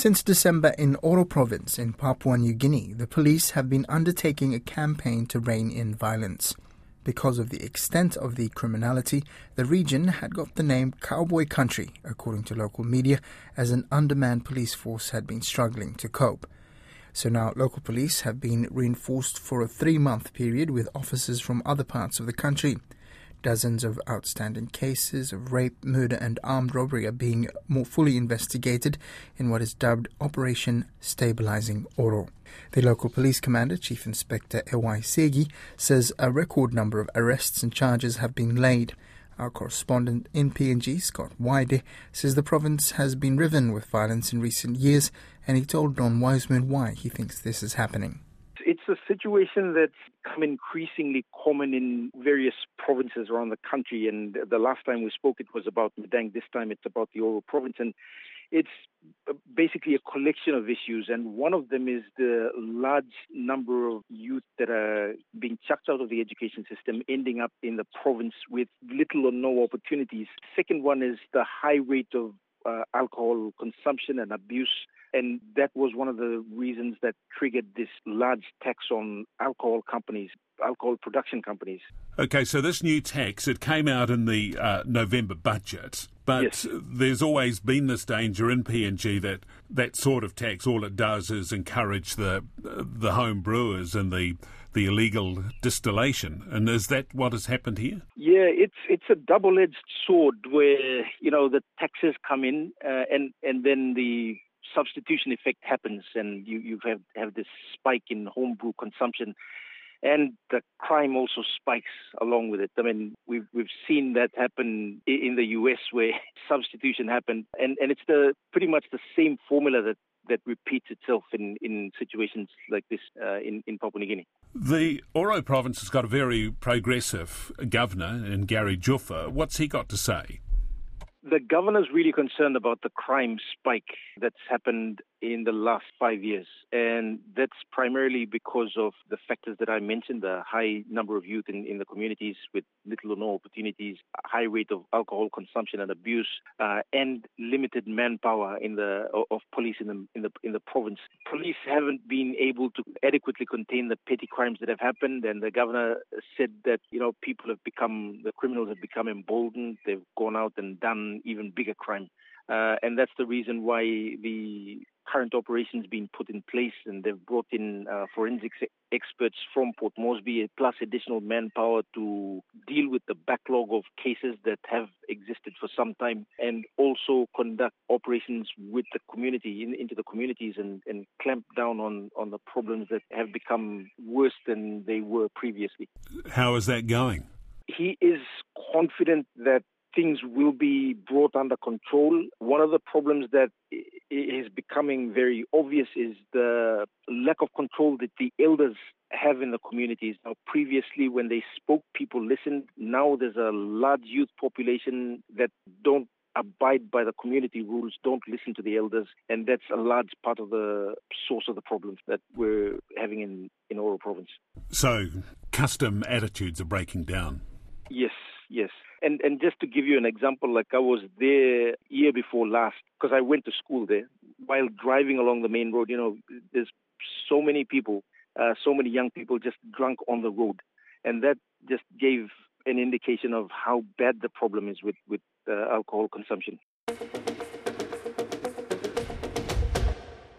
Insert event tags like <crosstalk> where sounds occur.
Since December in Oro province in Papua New Guinea, the police have been undertaking a campaign to rein in violence. Because of the extent of the criminality, the region had got the name Cowboy Country, according to local media, as an undermanned police force had been struggling to cope. So now local police have been reinforced for a three month period with officers from other parts of the country. Dozens of outstanding cases of rape, murder, and armed robbery are being more fully investigated in what is dubbed Operation Stabilizing Oro. The local police commander, Chief Inspector Ewai Segi, says a record number of arrests and charges have been laid. Our correspondent in PNG, Scott Waide, says the province has been riven with violence in recent years, and he told Don Wiseman why he thinks this is happening. A situation that's come increasingly common in various provinces around the country. And the last time we spoke, it was about Madang. This time, it's about the Oro province. And it's basically a collection of issues, and one of them is the large number of youth that are being chucked out of the education system, ending up in the province with little or no opportunities. Second one is the high rate of uh, alcohol consumption and abuse. And that was one of the reasons that triggered this large tax on alcohol companies, alcohol production companies. Okay, so this new tax, it came out in the uh, November budget, but yes. there's always been this danger in PNG that that sort of tax, all it does is encourage the the home brewers and the the illegal distillation. And is that what has happened here? Yeah, it's it's a double-edged sword where you know the taxes come in uh, and and then the substitution effect happens, and you you have have this spike in homebrew consumption, and the crime also spikes along with it. I mean, we've we've seen that happen in the U.S. where <laughs> substitution happened, and and it's the pretty much the same formula that that repeats itself in, in situations like this uh, in, in Papua New Guinea. The Oro province has got a very progressive governor in Gary Juffa. What's he got to say? The governor's really concerned about the crime spike that's happened in the last five years. And that's primarily because of the factors that I mentioned the high number of youth in, in the communities with little or no opportunities, high rate of alcohol consumption and abuse, uh, and limited manpower in the of police in the, in the in the province. Police haven't been able to adequately contain the petty crimes that have happened, and the governor said that you know people have become the criminals have become emboldened. They've gone out and done even bigger crime. Uh, and that's the reason why the current operations being put in place, and they've brought in uh, forensics experts from Port Moresby, plus additional manpower to deal with the backlog of cases that have existed for some time, and also conduct operations with the community in, into the communities and, and clamp down on, on the problems that have become worse than they were previously. How is that going? He is confident that things will be brought under control. One of the problems that is becoming very obvious is the lack of control that the elders have in the communities. Now, previously, when they spoke, people listened. Now there's a large youth population that don't abide by the community rules, don't listen to the elders, and that's a large part of the source of the problems that we're having in, in Oro province. So, custom attitudes are breaking down. Yes, yes. And and just to give you an example, like I was there year before last because I went to school there. While driving along the main road, you know, there's so many people, uh, so many young people just drunk on the road, and that just gave an indication of how bad the problem is with with uh, alcohol consumption.